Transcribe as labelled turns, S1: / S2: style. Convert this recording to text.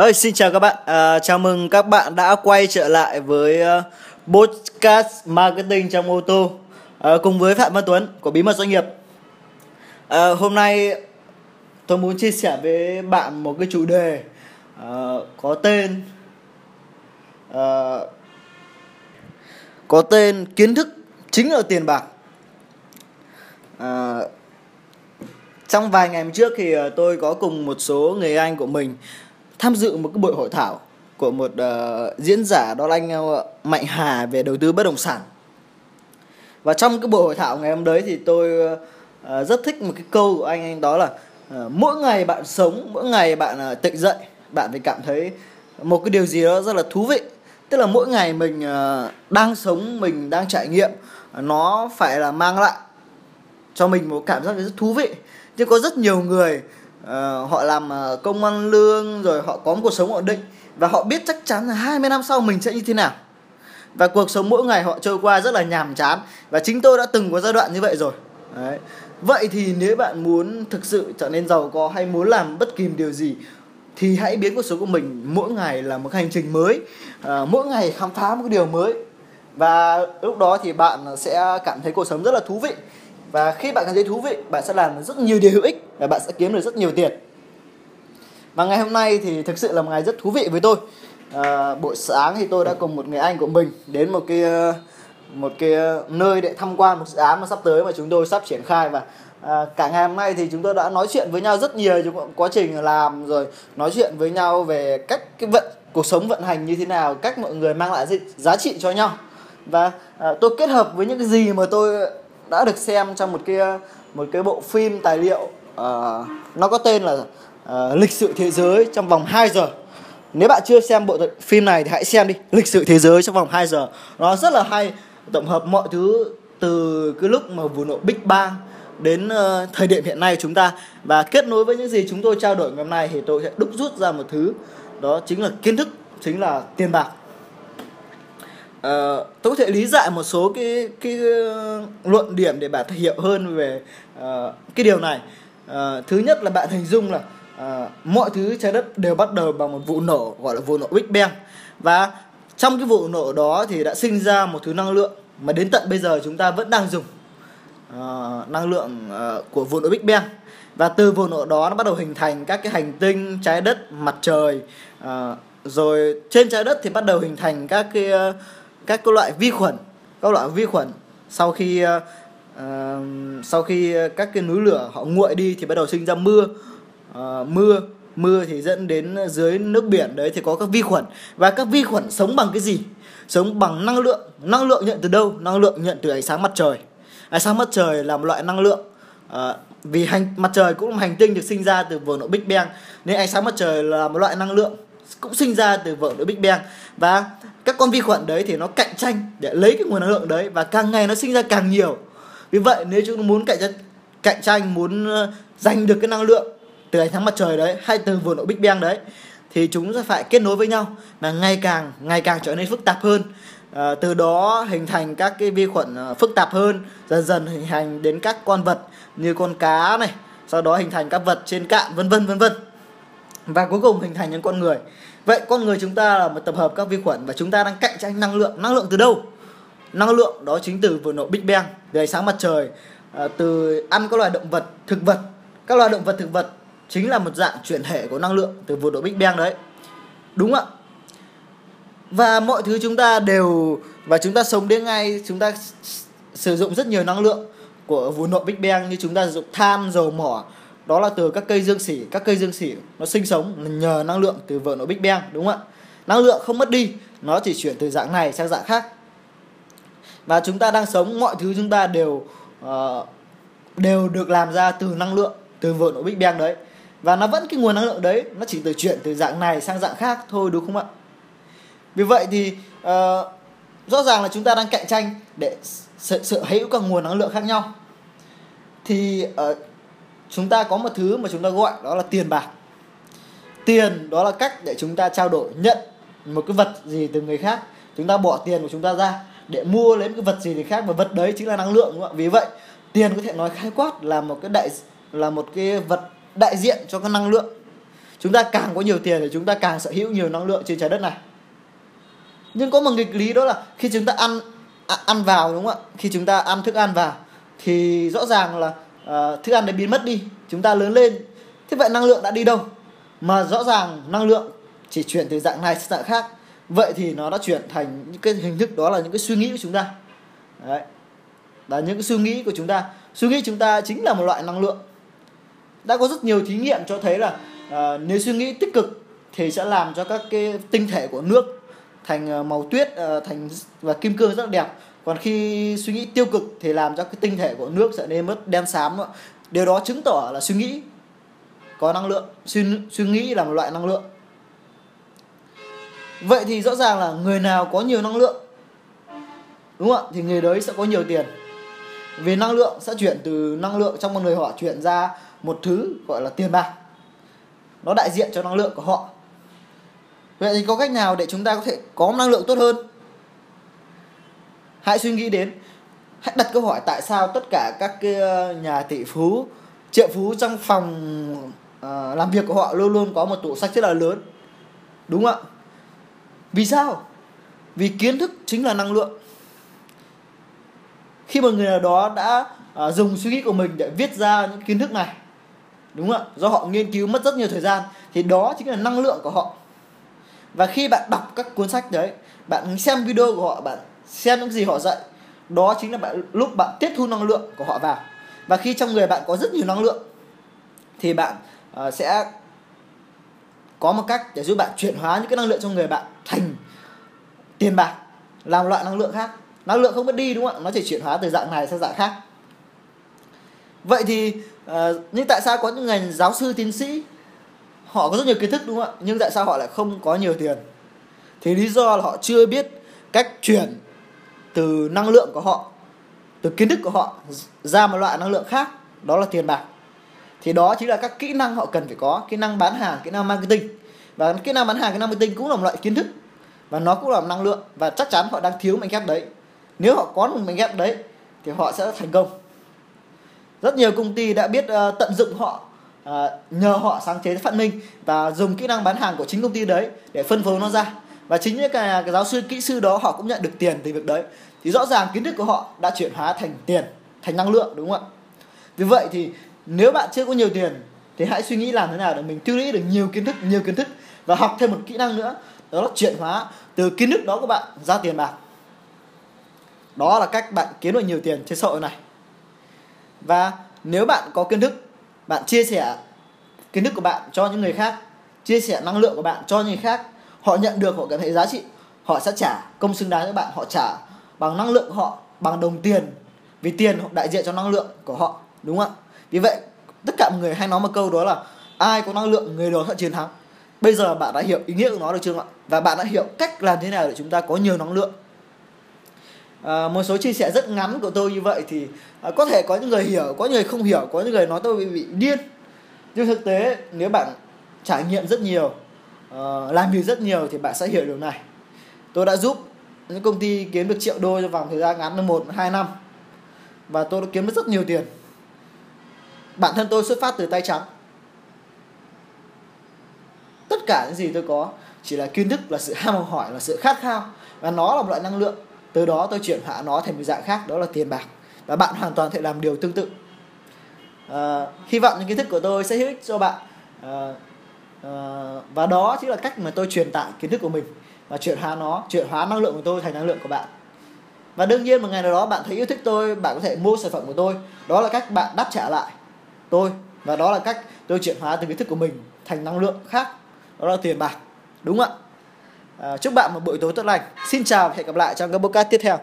S1: Ơi, xin chào các bạn. À, chào mừng các bạn đã quay trở lại với uh, podcast marketing trong ô tô à, cùng với Phạm Văn Tuấn của Bí mật doanh nghiệp. À, hôm nay tôi muốn chia sẻ với bạn một cái chủ đề uh, có tên uh, có tên kiến thức chính là tiền bạc. Uh, trong vài ngày trước thì tôi có cùng một số người anh của mình tham dự một cái buổi hội thảo của một uh, diễn giả đó là anh ờ, Mạnh Hà về đầu tư bất động sản. Và trong cái buổi hội thảo ngày hôm đấy thì tôi uh, rất thích một cái câu của anh anh đó là uh, mỗi ngày bạn sống, mỗi ngày bạn uh, tỉnh dậy, bạn phải cảm thấy một cái điều gì đó rất là thú vị. Tức là mỗi ngày mình uh, đang sống, mình đang trải nghiệm nó phải là mang lại cho mình một cảm giác rất thú vị. nhưng có rất nhiều người uh, họ làm uh, công ăn lương rồi họ có một cuộc sống ổn định. Và họ biết chắc chắn là 20 năm sau mình sẽ như thế nào. Và cuộc sống mỗi ngày họ trôi qua rất là nhàm chán. Và chính tôi đã từng có giai đoạn như vậy rồi. Đấy. vậy thì nếu bạn muốn thực sự trở nên giàu có hay muốn làm bất kỳ điều gì thì hãy biến cuộc sống của mình mỗi ngày là một hành trình mới. À, mỗi ngày khám phá một điều mới. Và lúc đó thì bạn sẽ cảm thấy cuộc sống rất là thú vị và khi bạn cảm thấy thú vị bạn sẽ làm rất nhiều điều hữu ích và bạn sẽ kiếm được rất nhiều tiền. Và ngày hôm nay thì thực sự là một ngày rất thú vị với tôi. À, buổi sáng thì tôi đã cùng một người anh của mình đến một cái ờ, một cái ờ, nơi để tham quan một dự án mà sắp tới mà chúng tôi sắp triển khai. Và à, cả ngày hôm nay thì chúng tôi đã nói chuyện với nhau rất nhiều trong quá trình làm rồi nói chuyện với nhau về cách cái vận cuộc sống vận hành như thế nào cách mọi người mang lại giá trị cho nhau. Và à, tôi kết hợp với những cái gì mà tôi đã được xem trong một cái một cái bộ phim tài liệu uh, nó có tên là uh, lịch sử thế giới trong vòng 2 giờ. Nếu bạn chưa xem bộ phim này thì hãy xem đi lịch sử thế giới trong vòng 2 giờ. Nó rất là hay tổng hợp mọi thứ từ cái lúc mà vụ nổ Big Bang đến uh, thời điểm hiện nay của chúng ta. Và kết nối với những gì chúng tôi trao đổi ngày hôm nay thì tôi sẽ đúc rút ra một thứ đó chính là kiến thức chính là tiền bạc uh, tôi có thể lý giải một số cái cái ờ, luận điểm để bạn hiểu hơn về uh, cái điều này. Uh, thứ nhất là bạn hình dung là uh, mọi thứ trái đất đều bắt đầu bằng một vụ nổ gọi là vụ nổ Big Bang. Và trong cái vụ nổ đó thì đã sinh ra một thứ năng lượng mà đến tận bây giờ chúng ta vẫn đang dùng uh, năng lượng uh, của vụ nổ Big Bang. Và từ vụ nổ đó nó bắt đầu hình thành các cái hành tinh trái đất mặt trời uh, rồi trên trái đất thì bắt đầu hình thành các cái uh, các cái loại vi khuẩn các loại vi khuẩn sau khi uh, sau khi các cái núi lửa họ nguội đi thì bắt đầu sinh ra mưa. Uh, mưa mưa thì dẫn đến dưới nước biển đấy thì có các vi khuẩn. Và các vi khuẩn sống bằng cái gì? Sống bằng năng lượng. Năng lượng nhận từ đâu? Năng lượng nhận từ ánh sáng mặt trời. Ánh sáng mặt trời là một loại năng lượng uh, vì hành mặt trời cũng là hành tinh được sinh ra từ vở nội Big Bang. Nên ánh sáng mặt trời là một loại năng lượng cũng sinh ra từ vở nội Big Bang. Và các con vi khuẩn đấy thì nó cạnh tranh để lấy cái nguồn năng lượng đấy và càng ngày nó sinh ra càng nhiều. Vì vậy nếu chúng muốn cạnh tranh cạnh tranh muốn ờ, giành được cái năng lượng từ ánh sáng mặt trời đấy hay từ vườn nổ Big Bang đấy thì chúng sẽ phải kết nối với nhau mà ngày càng ngày càng trở nên phức tạp hơn. À, từ đó hình thành các cái vi khuẩn ờ, phức tạp hơn dần dần hình thành đến các con vật như con cá này sau đó hình thành các vật trên cạn vân vân vân vân. Và cuối cùng hình thành những con người vậy con người chúng ta là một tập hợp các vi khuẩn và chúng ta đang cạnh tranh năng lượng. Năng lượng từ đâu? Năng lượng đó chính từ vụ nổ Big Bang từ ánh sáng mặt trời à, từ ăn các loài động vật, thực vật. Các loài động vật, thực vật chính là một dạng chuyển thể của năng lượng từ vụ nổ Big Bang đấy. Đúng ạ. Và mọi thứ chúng ta đều, và chúng ta sống đến ngay, chúng ta sử dụng rất nhiều năng lượng của vụ nổ Big Bang như chúng ta sử dụng than, dầu mỏ đó là từ các cây dương xỉ. Các cây dương xỉ nó sinh sống nhờ năng lượng từ vợ nổ Big Bang đúng không ạ? Năng lượng không mất đi nó chỉ chuyển từ dạng này sang dạng khác. Và chúng ta đang sống mọi thứ chúng ta đều uh, đều được làm ra từ năng lượng từ vợ nổ Big Bang đấy. Và nó vẫn cái nguồn năng lượng đấy nó chỉ từ chuyển từ dạng này sang dạng khác thôi đúng không ạ? Vì vậy thì uh, rõ ràng là chúng ta đang cạnh tranh để sở, sở hữu các nguồn năng lượng khác nhau. Thì uh, chúng ta có một thứ mà chúng ta gọi đó là tiền bạc. Tiền đó là cách để chúng ta trao đổi, nhận một cái vật gì từ người khác. Chúng ta bỏ tiền của chúng ta ra để mua lấy một cái vật gì thì khác, và vật đấy chính là năng lượng, đúng không ạ? Vì vậy, tiền có thể nói khái quát là một cái đại, là một cái vật đại diện cho cái năng lượng. Chúng ta càng có nhiều tiền thì chúng ta càng sở hữu nhiều năng lượng trên trái đất này. Nhưng có một nghịch lý đó là khi chúng ta ăn à, ăn vào, đúng không ạ? Khi chúng ta ăn thức ăn vào, thì rõ ràng là uh, thức ăn đấy biến mất đi chúng ta lớn lên. Thế vậy năng lượng đã đi đâu? Mà rõ ràng năng lượng chỉ chuyển từ dạng này sang dạng khác. Vậy thì nó đã chuyển thành những cái hình thức đó là những cái suy nghĩ của chúng ta. Đấy. Là những cái suy nghĩ của chúng ta. Suy nghĩ chúng ta chính là một loại năng lượng. Đã có rất nhiều thí nghiệm cho thấy là uh, nếu suy nghĩ tích cực thì sẽ làm cho các cái tinh thể của nước thành ờ, màu tuyết ờ, thành và kim cương rất là đẹp. Còn khi suy nghĩ tiêu cực thì làm cho cái tinh thể của nước trở nên mất đen xám điều đó chứng tỏ là suy nghĩ có năng lượng, suy suy nghĩ là một loại năng lượng. Vậy thì rõ ràng là người nào có nhiều năng lượng, đúng không ạ? Thì người đấy sẽ có nhiều tiền. Vì năng lượng sẽ chuyển từ năng lượng trong một người họ chuyển ra một thứ gọi là tiền bạc. Nó đại diện cho năng lượng của họ vậy thì có cách nào để chúng ta có thể có năng lượng tốt hơn? Hãy suy nghĩ đến hãy đặt câu hỏi tại sao tất cả các ờ, nhà tỷ phú triệu phú trong phòng uh, làm việc của họ luôn luôn có một tủ sách rất là lớn. Đúng không ạ? Vì sao? Vì kiến thức chính là năng lượng. Khi một người nào đó đã uh, dùng suy nghĩ của mình để viết ra những kiến thức này đúng không ạ? Do họ nghiên cứu mất rất nhiều thời gian thì đó chính là năng lượng của họ và khi bạn đọc các cuốn sách đấy bạn xem video của họ bạn xem những gì họ dạy đó chính là bạn lúc bạn tiếp thu năng lượng của họ vào. Và khi trong người bạn có rất nhiều năng lượng thì bạn uh, sẽ có một cách để giúp bạn chuyển hóa những cái năng lượng trong người bạn thành tiền bạc làm loại năng lượng khác. Năng lượng không mất đi đúng không ạ? Nó chỉ chuyển hóa từ dạng này sang dạng khác. Vậy thì uh, nhưng tại sao có những ngành giáo sư tiến sĩ họ có rất nhiều kiến thức đúng không ạ? Nhưng tại sao họ lại không có nhiều tiền? Thì lý do là họ chưa biết cách chuyển từ năng lượng của họ từ kiến thức của họ ra một loại năng lượng khác đó là tiền bạc. Thì đó chính là các kỹ năng họ cần phải có kỹ năng bán hàng kỹ năng marketing. Và kỹ năng bán hàng kỹ năng marketing cũng là một loại kiến thức và nó cũng là một năng lượng và chắc chắn họ đang thiếu mảnh ghép đấy. Nếu họ có một mảnh ghép đấy thì họ sẽ thành công. Rất nhiều công ty đã biết uh, tận dụng họ Ờ, nhờ họ sáng chế phát minh và dùng kỹ năng bán hàng của chính công ty đấy để phân phối nó ra. Và chính những cái, cái giáo sư kỹ sư đó họ cũng nhận được tiền từ việc đấy. Thì rõ ràng kiến thức của họ đã chuyển hóa thành tiền thành năng lượng đúng không ạ? Vì vậy thì nếu bạn chưa có nhiều tiền thì hãy suy nghĩ làm thế nào để mình tiêu lý được nhiều kiến thức nhiều kiến thức và học thêm một kỹ năng nữa. Đó là chuyển hóa từ kiến thức đó của bạn ra tiền bạc. Đó là cách bạn kiếm được nhiều tiền trên xã hội này. Và nếu bạn có kiến thức bạn chia sẻ kiến thức của bạn cho những người khác, chia sẻ năng lượng của bạn cho những người khác. Họ nhận được, họ cảm thấy giá trị. Họ sẽ trả công xứng đáng cho bạn. Họ trả bằng năng lượng của họ, bằng đồng tiền. Vì tiền đại diện cho năng lượng của họ, đúng không ạ? Vì vậy, tất cả mọi người hay nói một câu đó là ai có năng lượng, người đó sẽ chiến thắng. Bây giờ bạn đã hiểu ý nghĩa của nó được chưa ạ? Và bạn đã hiểu cách làm thế nào để chúng ta có nhiều năng lượng à, một số chia sẻ rất ngắn của tôi như vậy thì à, có thể có những người hiểu có những người không hiểu có những người nói tôi bị, bị điên. Nhưng thực tế nếu bạn trải nghiệm rất nhiều uh, làm việc rất nhiều thì bạn sẽ hiểu điều này. Tôi đã giúp những công ty kiếm được triệu đô trong vòng thời gian ngắn là một hai năm. Và tôi đã kiếm được rất nhiều tiền. Bản thân tôi xuất phát từ tay trắng. Tất cả những gì tôi có chỉ là kiến thức là sự ham học hỏi là sự khát khao. Và nó là một loại năng lượng từ đó tôi chuyển hóa nó thành một dạng khác đó là tiền bạc. Và bạn hoàn toàn thể làm điều tương tự. À, hy vọng những kiến thức của tôi sẽ hữu ích cho bạn. À, à, và đó chính là cách mà tôi truyền tải kiến thức của mình và chuyển hóa nó chuyển hóa năng lượng của tôi thành năng lượng của bạn. Và đương nhiên một ngày nào đó bạn thấy yêu thích tôi bạn có thể mua sản phẩm của tôi. Đó là cách bạn đáp trả lại tôi. Và đó là cách tôi chuyển hóa từ kiến thức của mình thành năng lượng khác. Đó là tiền bạc. Đúng không ạ? À, chúc bạn một buổi tối tốt lành. Xin chào và hẹn gặp lại trong các podcast tiếp theo.